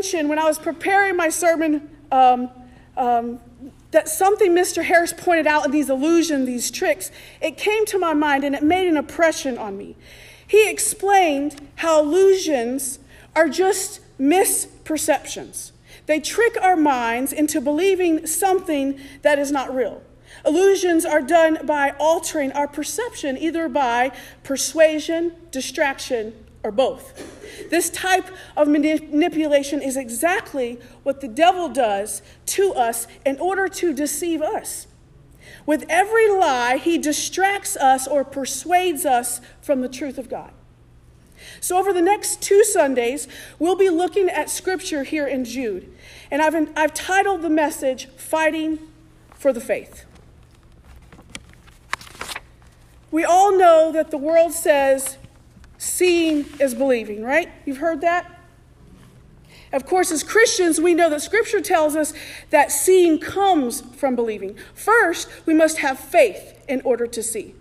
mention when I was preparing my sermon um, um, that something Mr. Harris pointed out in these illusions, these tricks, it came to my mind and it made an impression on me. He explained how illusions are just misperceptions. They trick our minds into believing something that is not real. Illusions are done by altering our perception, either by persuasion, distraction, or both. This type of manipulation is exactly what the devil does to us in order to deceive us. With every lie, he distracts us or persuades us from the truth of God. So, over the next two Sundays, we'll be looking at scripture here in Jude. And I've, I've titled the message, Fighting for the Faith. We all know that the world says seeing is believing, right? You've heard that? Of course, as Christians, we know that Scripture tells us that seeing comes from believing. First, we must have faith in order to see.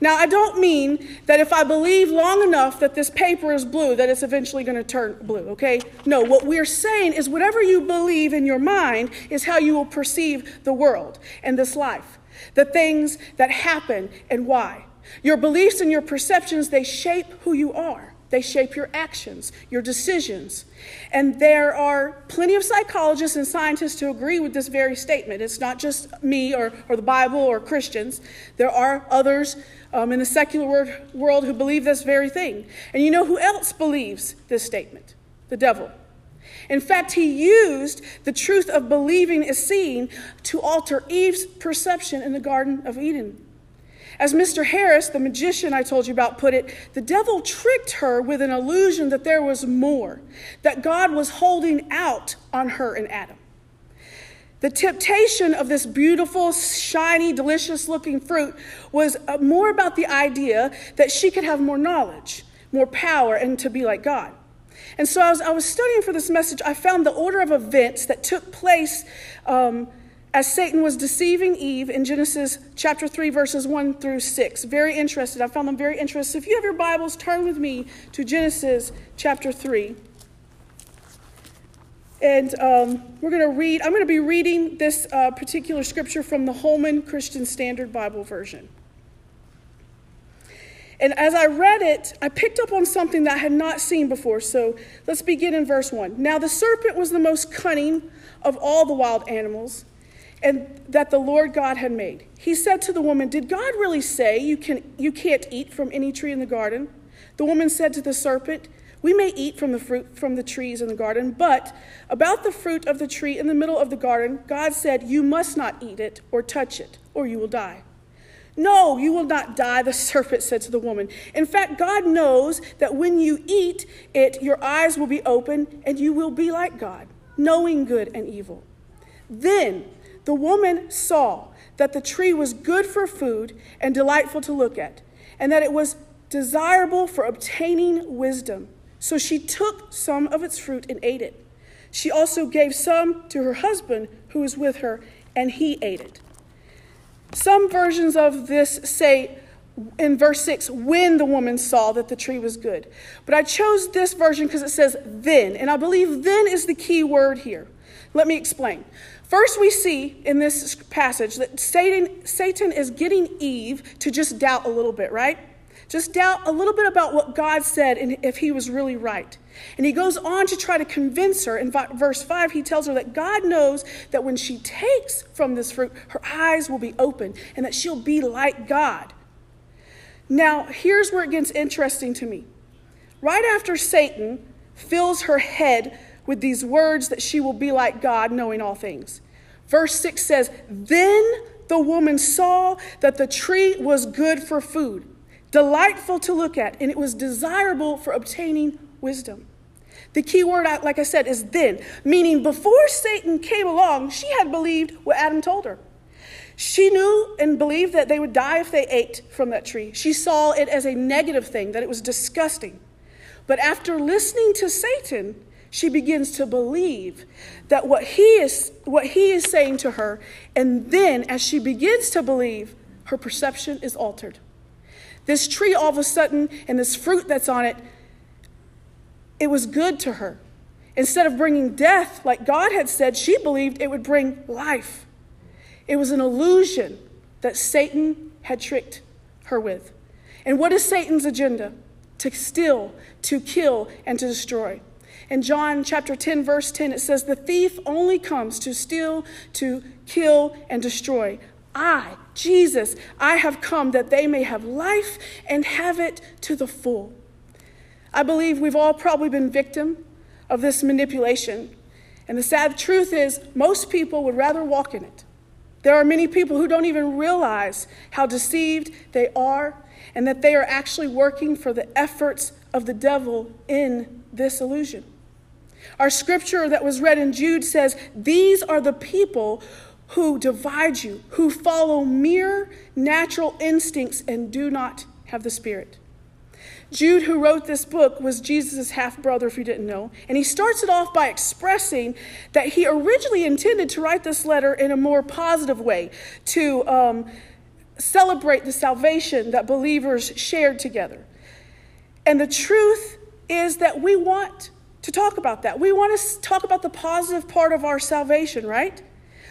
Now, I don't mean that if I believe long enough that this paper is blue, that it's eventually going to turn blue, okay? No, what we're saying is whatever you believe in your mind is how you will perceive the world and this life, the things that happen and why. Your beliefs and your perceptions, they shape who you are. They shape your actions, your decisions. And there are plenty of psychologists and scientists who agree with this very statement. It's not just me or, or the Bible or Christians. There are others um, in the secular world who believe this very thing. And you know who else believes this statement? The devil. In fact, he used the truth of believing is seeing to alter Eve's perception in the Garden of Eden. As Mr. Harris, the magician I told you about, put it, the devil tricked her with an illusion that there was more, that God was holding out on her and Adam. The temptation of this beautiful, shiny, delicious looking fruit was uh, more about the idea that she could have more knowledge, more power, and to be like God. And so, as I was studying for this message, I found the order of events that took place um, as Satan was deceiving Eve in Genesis chapter 3, verses 1 through 6. Very interested. I found them very interesting. If you have your Bibles, turn with me to Genesis chapter 3. And um, we're going to read, I'm going to be reading this uh, particular scripture from the Holman Christian Standard Bible Version. And as I read it, I picked up on something that I had not seen before. So let's begin in verse 1. Now the serpent was the most cunning of all the wild animals and that the Lord God had made. He said to the woman, Did God really say you, can, you can't eat from any tree in the garden? The woman said to the serpent, We may eat from the fruit from the trees in the garden, but about the fruit of the tree in the middle of the garden, God said, You must not eat it or touch it, or you will die. No, you will not die, the serpent said to the woman. In fact, God knows that when you eat it, your eyes will be open and you will be like God, knowing good and evil. Then the woman saw that the tree was good for food and delightful to look at, and that it was desirable for obtaining wisdom. So she took some of its fruit and ate it. She also gave some to her husband who was with her, and he ate it. Some versions of this say in verse 6 when the woman saw that the tree was good. But I chose this version because it says then, and I believe then is the key word here. Let me explain. First, we see in this passage that Satan, Satan is getting Eve to just doubt a little bit, right? Just doubt a little bit about what God said and if he was really right. And he goes on to try to convince her. In verse 5, he tells her that God knows that when she takes from this fruit, her eyes will be open and that she'll be like God. Now, here's where it gets interesting to me. Right after Satan fills her head with these words that she will be like God, knowing all things. Verse 6 says, Then the woman saw that the tree was good for food, delightful to look at, and it was desirable for obtaining wisdom. The key word, like I said, is then, meaning before Satan came along, she had believed what Adam told her. She knew and believed that they would die if they ate from that tree. She saw it as a negative thing, that it was disgusting. But after listening to Satan, she begins to believe that what he is what he is saying to her and then as she begins to believe her perception is altered this tree all of a sudden and this fruit that's on it it was good to her Instead of bringing death, like God had said, she believed it would bring life. It was an illusion that Satan had tricked her with. And what is Satan's agenda? To steal, to kill, and to destroy. In John chapter 10, verse 10, it says, The thief only comes to steal, to kill, and destroy. I, Jesus, I have come that they may have life and have it to the full. I believe we've all probably been victim of this manipulation. And the sad truth is, most people would rather walk in it. There are many people who don't even realize how deceived they are and that they are actually working for the efforts of the devil in this illusion. Our scripture that was read in Jude says, These are the people who divide you, who follow mere natural instincts and do not have the Spirit. Jude, who wrote this book, was Jesus' half brother, if you didn't know. And he starts it off by expressing that he originally intended to write this letter in a more positive way, to um, celebrate the salvation that believers shared together. And the truth is that we want to talk about that. We want to talk about the positive part of our salvation, right?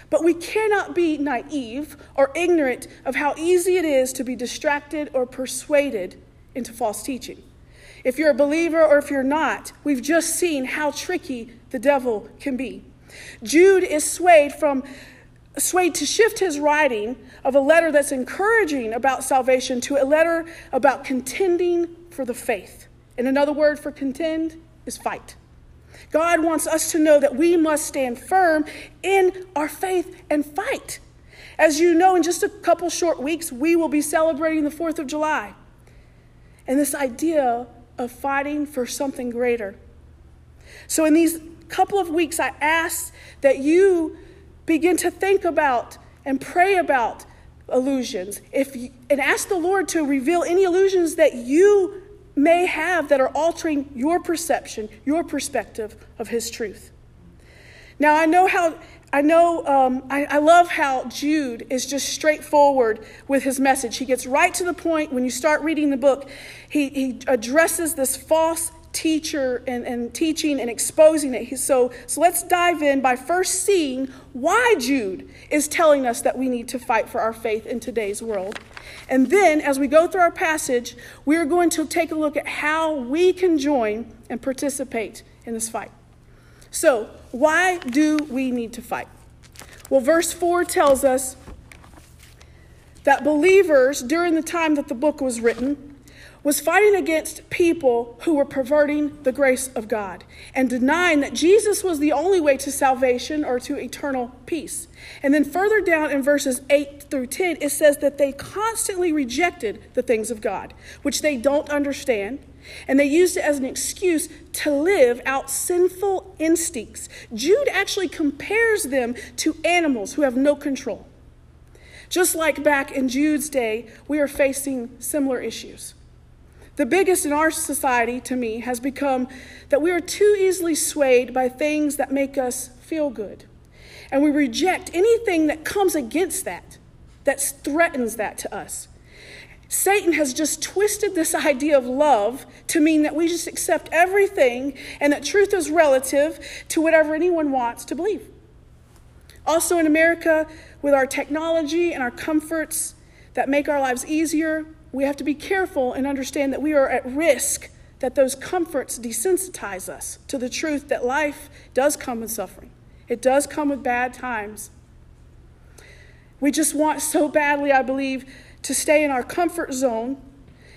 But we cannot be naive or ignorant of how easy it is to be distracted or persuaded into false teaching. If you're a believer or if you're not, we've just seen how tricky the devil can be. Jude is swayed from swayed to shift his writing of a letter that's encouraging about salvation to a letter about contending for the faith. And another word for contend is fight. God wants us to know that we must stand firm in our faith and fight. As you know, in just a couple short weeks, we will be celebrating the 4th of July and this idea of fighting for something greater. So, in these couple of weeks, I ask that you begin to think about and pray about illusions if you, and ask the Lord to reveal any illusions that you may have that are altering your perception, your perspective of His truth. Now, I know how I know, um, I, I love how Jude is just straightforward with his message. He gets right to the point when you start reading the book. He, he addresses this false teacher and, and teaching and exposing it. So, so let's dive in by first seeing why Jude is telling us that we need to fight for our faith in today's world. And then, as we go through our passage, we are going to take a look at how we can join and participate in this fight. So, why do we need to fight? Well, verse 4 tells us that believers, during the time that the book was written, was fighting against people who were perverting the grace of God and denying that Jesus was the only way to salvation or to eternal peace. And then further down in verses 8 through 10, it says that they constantly rejected the things of God, which they don't understand and they used it as an excuse to live out sinful instincts. Jude actually compares them to animals who have no control. Just like back in Jude's day, we are facing similar issues. The biggest in our society, to me, has become that we are too easily swayed by things that make us feel good. And we reject anything that comes against that, that threatens that to us. Satan has just twisted this idea of love to mean that we just accept everything and that truth is relative to whatever anyone wants to believe. Also, in America, with our technology and our comforts that make our lives easier, we have to be careful and understand that we are at risk that those comforts desensitize us to the truth that life does come with suffering. It does come with bad times. We just want so badly, I believe, to stay in our comfort zone.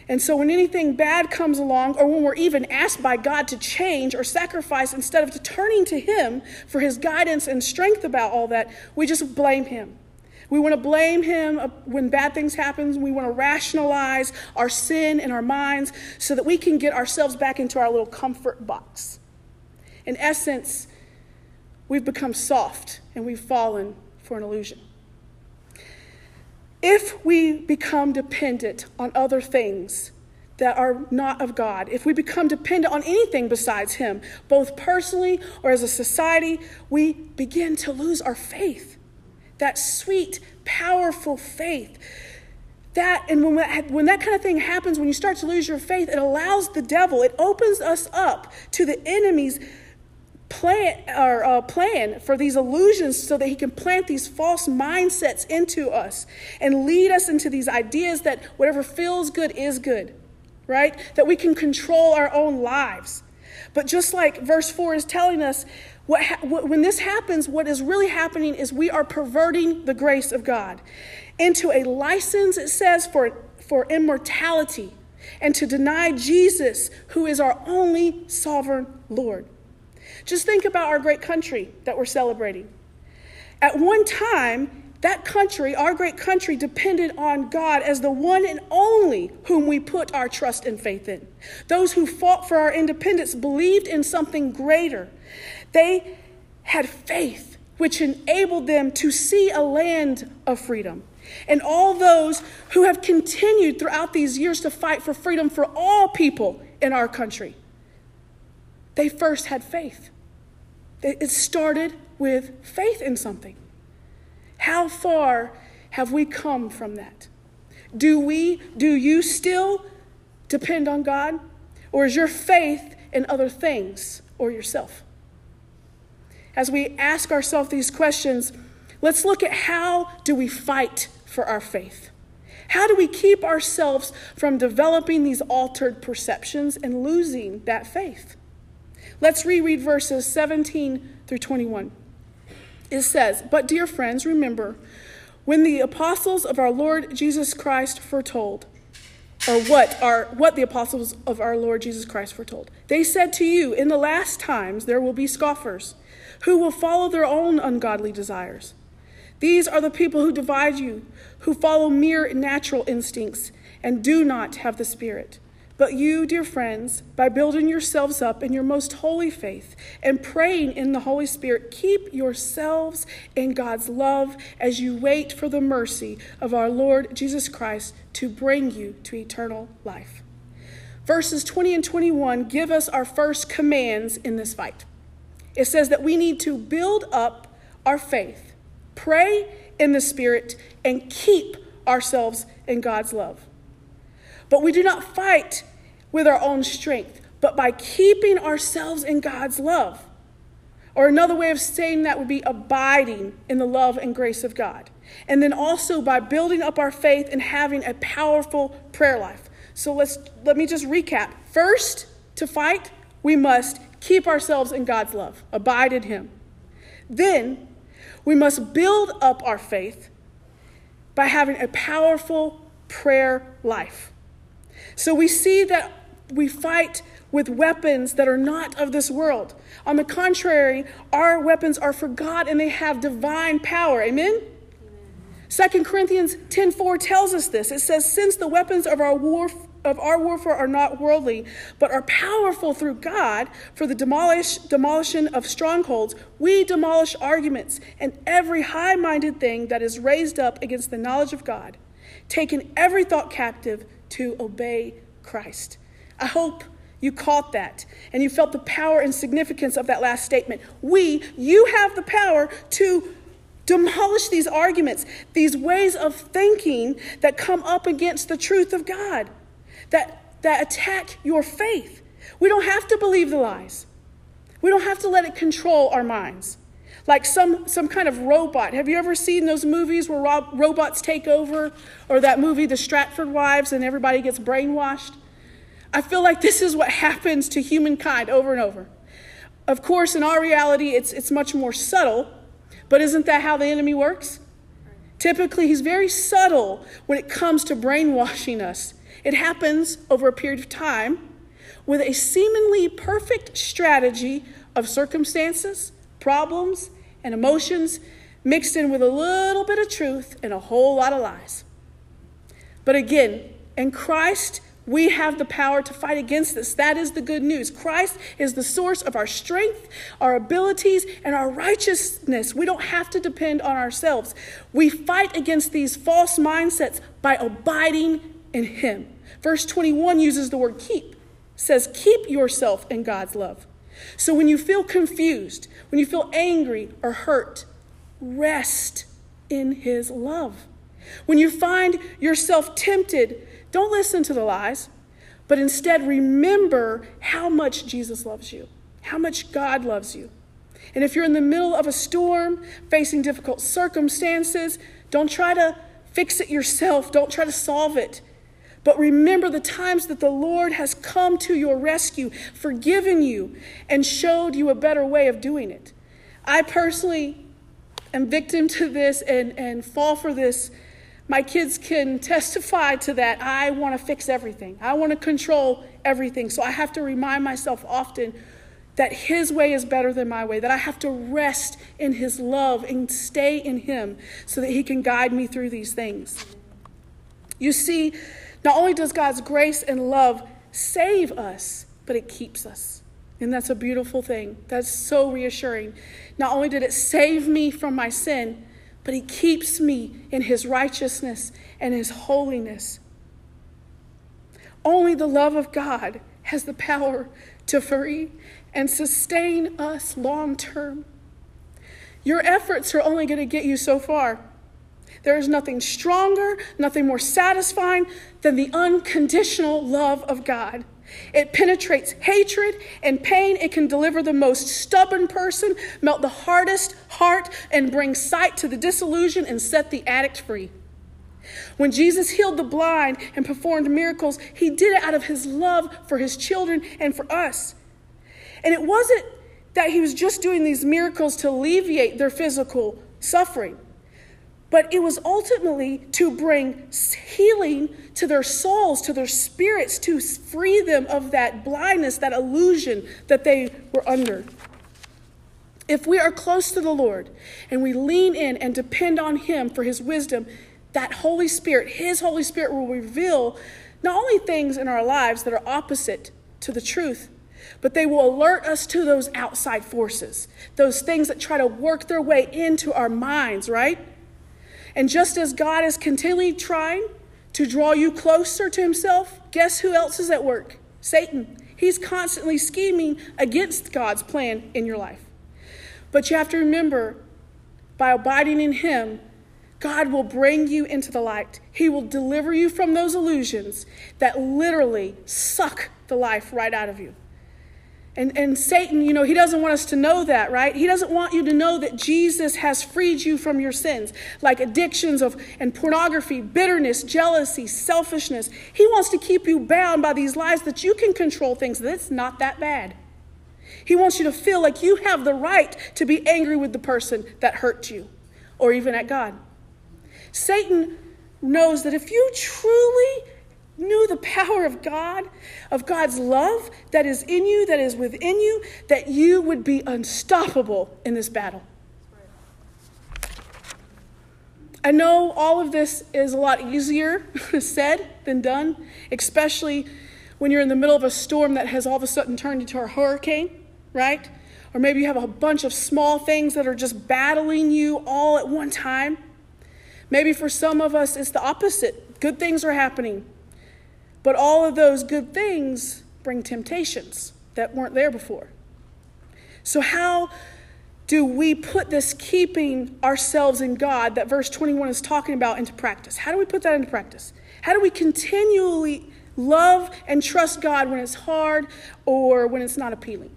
And so when anything bad comes along, or when we're even asked by God to change or sacrifice, instead of turning to Him for His guidance and strength about all that, we just blame Him. We want to blame Him uh, when bad things happen. We want to rationalize our sin in our minds so that we can get ourselves back into our little comfort box. In essence, we've become soft and we've fallen for an illusion. If we become dependent on other things that are not of God, if we become dependent on anything besides Him, both personally or as a society, we begin to lose our faith. That sweet, powerful faith. That, and when that, when that kind of thing happens, when you start to lose your faith, it allows the devil, it opens us up to the enemy's plan or uh, plan for these illusions so that he can plant these false mindsets into us and lead us into these ideas that whatever feels good is good right that we can control our own lives but just like verse 4 is telling us what, ha- what, when this happens what is really happening is we are perverting the grace of god into a license it says for, for immortality and to deny jesus who is our only sovereign lord just think about our great country that we're celebrating. At one time, that country, our great country, depended on God as the one and only whom we put our trust and faith in. Those who fought for our independence believed in something greater. They had faith, which enabled them to see a land of freedom. And all those who have continued throughout these years to fight for freedom for all people in our country, they first had faith. It started with faith in something. How far have we come from that? Do we, do you still depend on God? Or is your faith in other things or yourself? As we ask ourselves these questions, let's look at how do we fight for our faith? How do we keep ourselves from developing these altered perceptions and losing that faith? Let's reread verses 17 through 21. It says, But dear friends, remember when the apostles of our Lord Jesus Christ foretold, or what are what the apostles of our Lord Jesus Christ foretold. They said to you, In the last times there will be scoffers, who will follow their own ungodly desires. These are the people who divide you, who follow mere natural instincts and do not have the Spirit. But you, dear friends, by building yourselves up in your most holy faith and praying in the Holy Spirit, keep yourselves in God's love as you wait for the mercy of our Lord Jesus Christ to bring you to eternal life. Verses 20 and 21 give us our first commands in this fight. It says that we need to build up our faith, pray in the Spirit, and keep ourselves in God's love. But we do not fight with our own strength, but by keeping ourselves in God's love. Or another way of saying that would be abiding in the love and grace of God. And then also by building up our faith and having a powerful prayer life. So let's let me just recap. First, to fight, we must keep ourselves in God's love, abide in him. Then, we must build up our faith by having a powerful prayer life. So we see that we fight with weapons that are not of this world. On the contrary, our weapons are for God and they have divine power. Amen? Second Corinthians 10:4 tells us this. It says, "Since the weapons of our war of our warfare are not worldly, but are powerful through God for the demolish, demolition of strongholds, we demolish arguments and every high-minded thing that is raised up against the knowledge of God, taking every thought captive to obey Christ. I hope you caught that and you felt the power and significance of that last statement. We, you have the power to demolish these arguments, these ways of thinking that come up against the truth of God, that, that attack your faith. We don't have to believe the lies. We don't have to let it control our minds. Like some, some kind of robot. Have you ever seen those movies where ro- robots take over? Or that movie, The Stepford Wives, and everybody gets brainwashed? I feel like this is what happens to humankind over and over. Of course, in our reality, it's, it's much more subtle, but isn't that how the enemy works? Typically, he's very subtle when it comes to brainwashing us. It happens over a period of time with a seemingly perfect strategy of circumstances, problems, and emotions mixed in with a little bit of truth and a whole lot of lies. But again, in Christ, we have the power to fight against this. That is the good news. Christ is the source of our strength, our abilities, and our righteousness. We don't have to depend on ourselves. We fight against these false mindsets by abiding in Him. Verse 21 uses the word keep, says, Keep yourself in God's love. So when you feel confused, when you feel angry or hurt, rest in His love. When you find yourself tempted don't listen to the lies, but instead remember how much Jesus loves you, how much God loves you. And if you're in the middle of a storm, facing difficult circumstances, don't try to fix it yourself. Don't try to solve it. But remember the times that the Lord has come to your rescue, forgiven you, and showed you a better way of doing it. I personally am victim to this and, and fall for this. My kids can testify to that. I want to fix everything, I want to control everything. So I have to remind myself often that His way is better than my way, that I have to rest in His love and stay in Him so that He can guide me through these things. You see, not only does God's grace and love save us, but it keeps us. And that's a beautiful thing. That's so reassuring. Not only did it save me from my sin, but He keeps me in His righteousness and His holiness. Only the love of God has the power to free and sustain us long term. Your efforts are only going to get you so far. There is nothing stronger, nothing more satisfying than the unconditional love of God. It penetrates hatred and pain. It can deliver the most stubborn person, melt the hardest heart, and bring sight to the disillusioned and set the addict free. When Jesus healed the blind and performed miracles, he did it out of his love for his children and for us. And it wasn't that he was just doing these miracles to alleviate their physical suffering. But it was ultimately to bring healing to their souls, to their spirits, to free them of that blindness, that illusion that they were under. If we are close to the Lord and we lean in and depend on Him for His wisdom, that Holy Spirit, His Holy Spirit, will reveal not only things in our lives that are opposite to the truth, but they will alert us to those outside forces, those things that try to work their way into our minds, right? And just as God is continually trying to draw you closer to Himself, guess who else is at work? Satan. He's constantly scheming against God's plan in your life. But you have to remember by abiding in Him, God will bring you into the light. He will deliver you from those illusions that literally suck the life right out of you. And, and Satan, you know, he doesn't want us to know that, right? He doesn't want you to know that Jesus has freed you from your sins, like addictions of and pornography, bitterness, jealousy, selfishness. He wants to keep you bound by these lies that you can control things. That's not that bad. He wants you to feel like you have the right to be angry with the person that hurt you, or even at God. Satan knows that if you truly knew the power of God, of God's love that is in you, that is within you, that you would be unstoppable in this battle. I know all of this is a lot easier said than done, especially when you're in the middle of a storm that has all of a sudden turned into a hurricane, right? Or maybe you have a bunch of small things that are just battling you all at one time. Maybe for some of us, it's the opposite. Good things are happening, but all of those good things bring temptations that weren't there before. So, how do we put this keeping ourselves in God that verse 21 is talking about into practice? How do we put that into practice? How do we continually love and trust God when it's hard or when it's not appealing?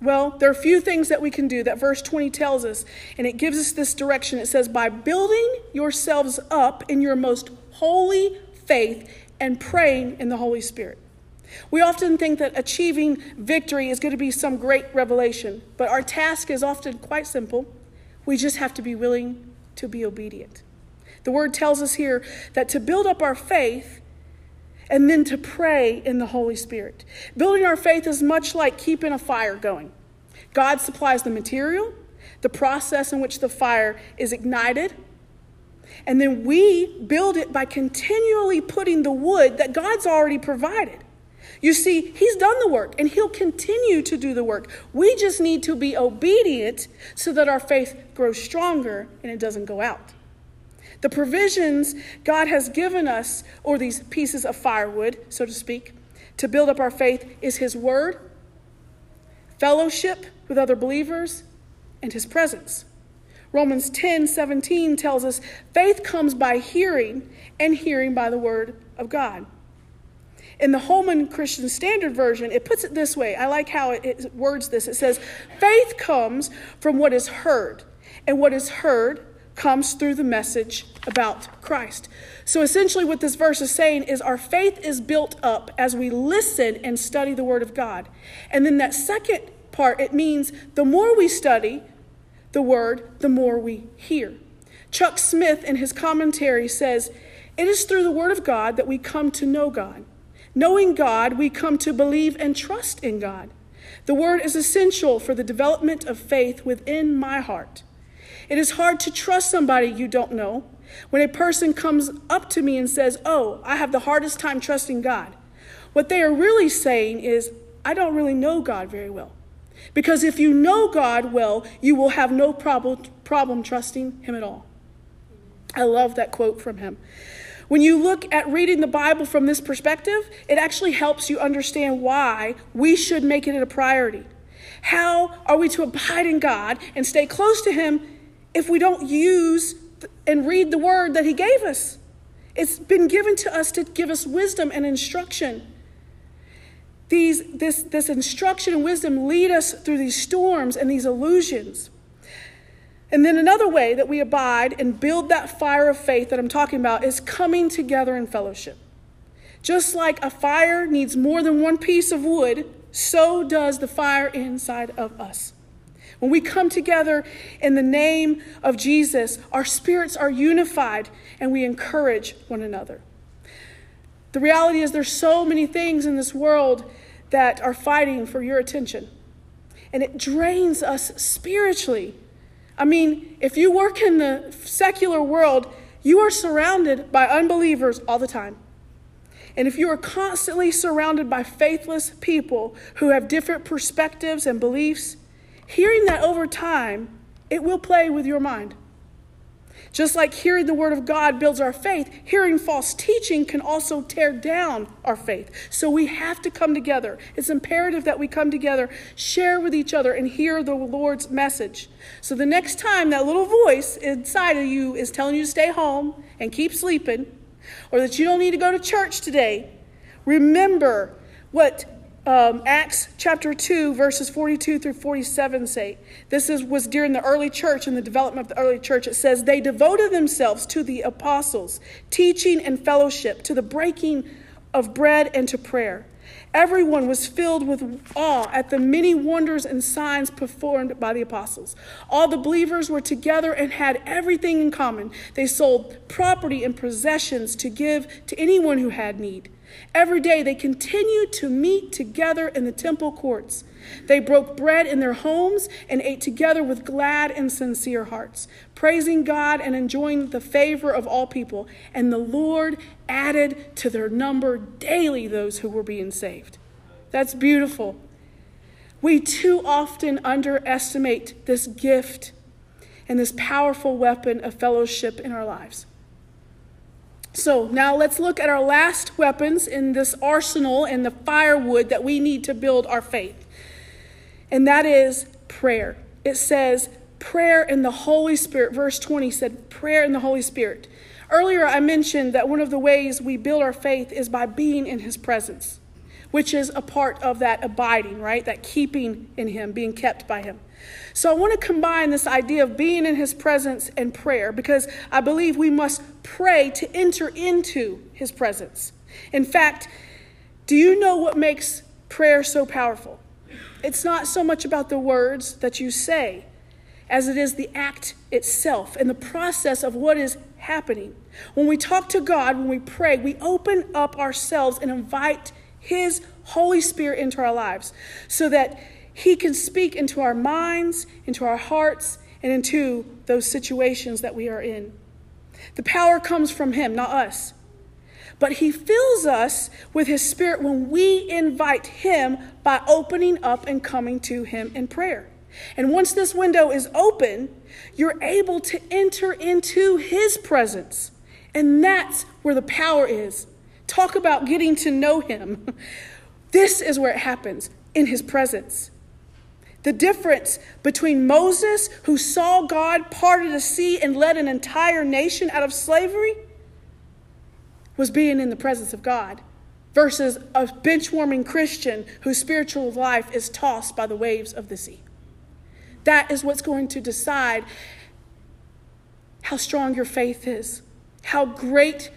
Well, there are a few things that we can do that verse 20 tells us, and it gives us this direction. It says, By building yourselves up in your most holy faith and praying in the Holy Spirit. We often think that achieving victory is going to be some great revelation, but our task is often quite simple. We just have to be willing to be obedient. The word tells us here that to build up our faith and then to pray in the Holy Spirit. Building our faith is much like keeping a fire going. God supplies the material, the process in which the fire is ignited, and then we build it by continually putting the wood that God's already provided. You see, He's done the work and He'll continue to do the work. We just need to be obedient so that our faith grows stronger and it doesn't go out. The provisions God has given us, or these pieces of firewood, so to speak, to build up our faith is His Word, fellowship with other believers, and His presence. Romans 10 17 tells us faith comes by hearing, and hearing by the word of God. In the Holman Christian Standard Version, it puts it this way. I like how it, it words this. It says, Faith comes from what is heard, and what is heard comes through the message about Christ. So essentially, what this verse is saying is our faith is built up as we listen and study the Word of God. And then that second part, it means the more we study the Word, the more we hear. Chuck Smith, in his commentary, says, It is through the Word of God that we come to know God. Knowing God, we come to believe and trust in God. The word is essential for the development of faith within my heart. It is hard to trust somebody you don't know. When a person comes up to me and says, Oh, I have the hardest time trusting God, what they are really saying is, I don't really know God very well. Because if you know God well, you will have no problem, problem trusting Him at all. I love that quote from him. When you look at reading the Bible from this perspective, it actually helps you understand why we should make it a priority. How are we to abide in God and stay close to Him if we don't use and read the word that He gave us? It's been given to us to give us wisdom and instruction. These, this, this instruction and wisdom lead us through these storms and these illusions. And then another way that we abide and build that fire of faith that I'm talking about is coming together in fellowship. Just like a fire needs more than one piece of wood, so does the fire inside of us. When we come together in the name of Jesus, our spirits are unified and we encourage one another. The reality is, there's so many things in this world that are fighting for your attention, and it drains us spiritually. I mean, if you work in the secular world, you are surrounded by unbelievers all the time. And if you are constantly surrounded by faithless people who have different perspectives and beliefs, hearing that over time, it will play with your mind. Just like hearing the word of God builds our faith, hearing false teaching can also tear down our faith. So we have to come together. It's imperative that we come together, share with each other, and hear the Lord's message. So the next time that little voice inside of you is telling you to stay home and keep sleeping, or that you don't need to go to church today, remember what um, Acts chapter 2, verses 42 through 47 say. This is, was during the early church and the development of the early church. It says, They devoted themselves to the apostles, teaching and fellowship, to the breaking of bread and to prayer. Everyone was filled with awe at the many wonders and signs performed by the apostles. All the believers were together and had everything in common. They sold property and possessions to give to anyone who had need. Every day they continued to meet together in the temple courts. They broke bread in their homes and ate together with glad and sincere hearts, praising God and enjoying the favor of all people. And the Lord added to their number daily those who were being saved. That's beautiful. We too often underestimate this gift and this powerful weapon of fellowship in our lives. So now let's look at our last weapons in this arsenal and the firewood that we need to build our faith. And that is prayer. It says, prayer in the Holy Spirit. Verse 20 said, prayer in the Holy Spirit. Earlier, I mentioned that one of the ways we build our faith is by being in His presence, which is a part of that abiding, right? That keeping in Him, being kept by Him. So I want to combine this idea of being in his presence and prayer because I believe we must pray to enter into his presence. In fact, do you know what makes prayer so powerful? It's not so much about the words that you say as it is the act itself and the process of what is happening. When we talk to God, when we pray, we open up ourselves and invite his Holy Spirit into our lives so that he can speak into our minds, into our hearts, and into those situations that we are in. The power comes from Him, not us. But He fills us with His Spirit when we invite Him by opening up and coming to Him in prayer. And once this window is open, you're able to enter into His presence. And that's where the power is. Talk about getting to know Him. This is where it happens in His presence. The difference between Moses, who saw God parted the sea and led an entire nation out of slavery, was being in the presence of God. versus a bench warming Christian whose spiritual life is tossed by the waves of the sea. That is what's going to decide how strong your faith is, how great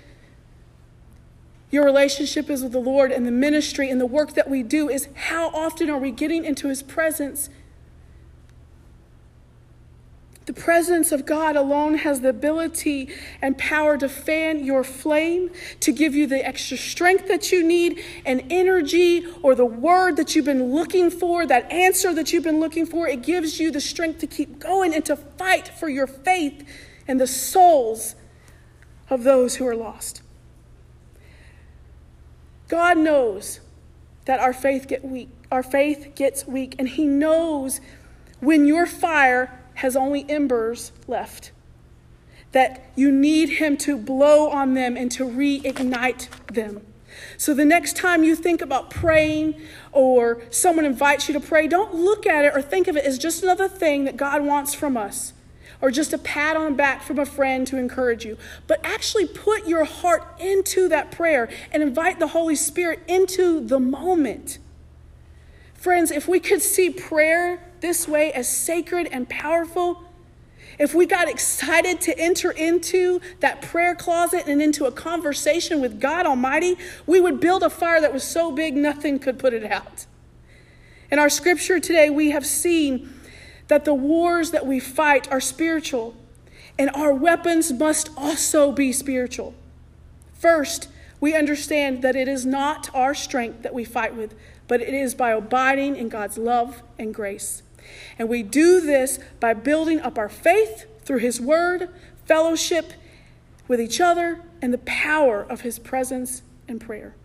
your relationship is with the Lord and the ministry and the work that we do is how often are we getting into his presence the presence of God alone has the ability and power to fan your flame, to give you the extra strength that you need, and energy, or the word that you've been looking for, that answer that you've been looking for. It gives you the strength to keep going and to fight for your faith and the souls of those who are lost. God knows that our faith get weak. Our faith gets weak, and He knows when your fire has only embers left. That you need Him to blow on them and to reignite them. So the next time you think about praying or someone invites you to pray, don't look at it or think of it as just another thing that God wants from us or just a pat on back from a friend to encourage you, but actually put your heart into that prayer and invite the Holy Spirit into the moment. Friends, if we could see prayer this way as sacred and powerful, if we got excited to enter into that prayer closet and into a conversation with God Almighty, we would build a fire that was so big nothing could put it out. In our scripture today, we have seen that the wars that we fight are spiritual, and our weapons must also be spiritual. First, we understand that it is not our strength that we fight with, but it is by abiding in God's love and grace. And we do this by building up our faith through His Word, fellowship with each other, and the power of His presence and prayer.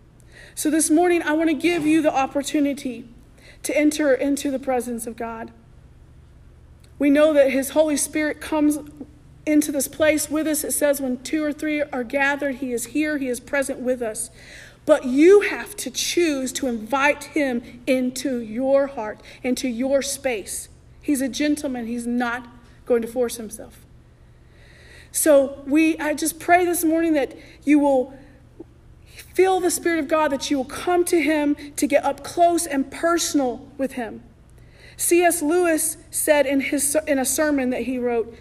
So this morning, I want to give you the opportunity to enter into the presence of God. We know that His Holy Spirit comes into this place with us. It says, when two or three are gathered, He is here, He is present with us. But you have to choose to invite him into your heart, into your space. He's a gentleman, he's not going to force himself. So we I just pray this morning that you will feel the spirit of God that you will come to him to get up close and personal with him. C.S. Lewis said in his in a sermon that he wrote,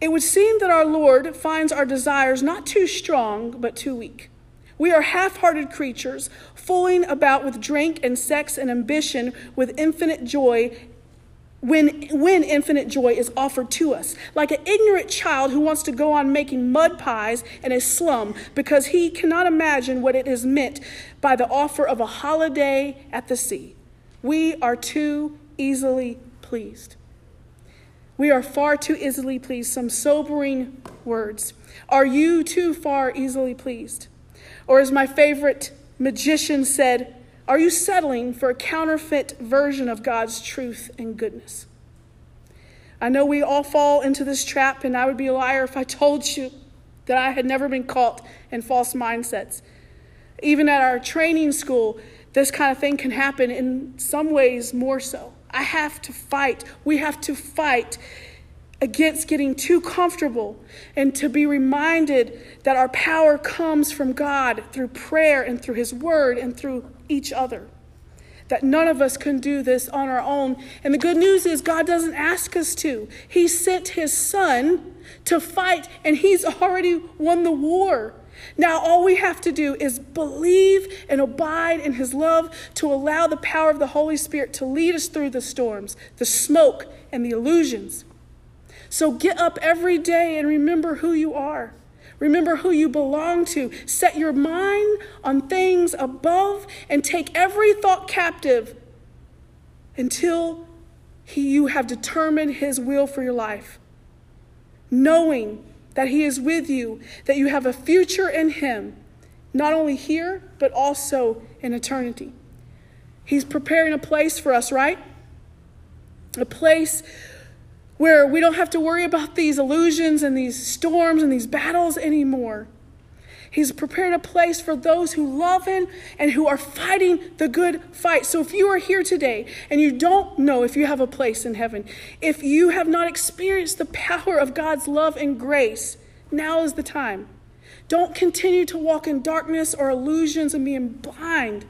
"It would seem that our Lord finds our desires not too strong but too weak." We are half hearted creatures, fooling about with drink and sex and ambition with infinite joy when, when infinite joy is offered to us. Like an ignorant child who wants to go on making mud pies in a slum because he cannot imagine what it is meant by the offer of a holiday at the sea. We are too easily pleased. We are far too easily pleased. Some sobering words. Are you too far easily pleased? Or, as my favorite magician said, are you settling for a counterfeit version of God's truth and goodness? I know we all fall into this trap, and I would be a liar if I told you that I had never been caught in false mindsets. Even at our training school, this kind of thing can happen in some ways more so. I have to fight. We have to fight against getting too comfortable and to be reminded that our power comes from God through prayer and through His Word and through each other. That none of us can do this on our own. And the good news is, God doesn't ask us to. He sent His Son to fight, and He's already won the war. Now, all we have to do is believe and abide in His love to allow the power of the Holy Spirit to lead us through the storms, the smoke, and the illusions. So get up every day and remember who you are. Remember who you belong to. Set your mind on things above and take every thought captive until he, you have determined his will for your life. Knowing that he is with you, that you have a future in him, not only here, but also in eternity. He's preparing a place for us, right? A place where we don't have to worry about these illusions and these storms and these battles anymore. He's prepared a place for those who love Him and who are fighting the good fight. So if you are here today and you don't know if you have a place in heaven, if you have not experienced the power of God's love and grace, now is the time Don't continue to walk in darkness or illusions and being blind.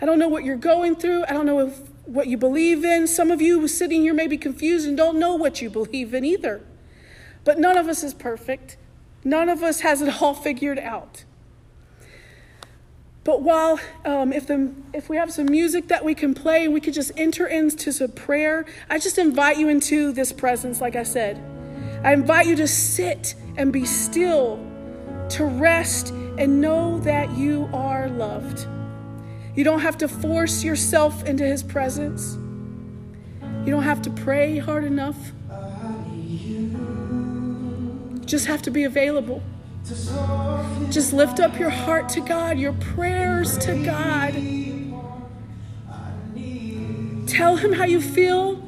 I don't know what you're going through. I don't know if, what you believe in. Some of you sitting here may be confused and don't know what you believe in either. But none of us is perfect. None of us has it all figured out. But while, um, if, the, if we have some music that we can play we could just enter into some prayer, I just invite you into this presence, like I said. I invite you to sit and be still, to rest and know that you are loved. You don't have to force yourself into his presence. You don't have to pray hard enough. Just have to be available. Just lift up your heart to God, your prayers to God. Tell Him how you feel.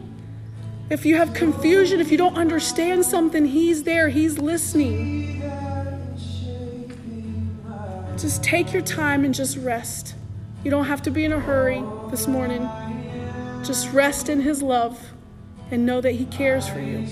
If you have confusion, if you don't understand something, He's there, He's listening. Just take your time and just rest. You don't have to be in a hurry this morning. Just rest in His love and know that He cares for you.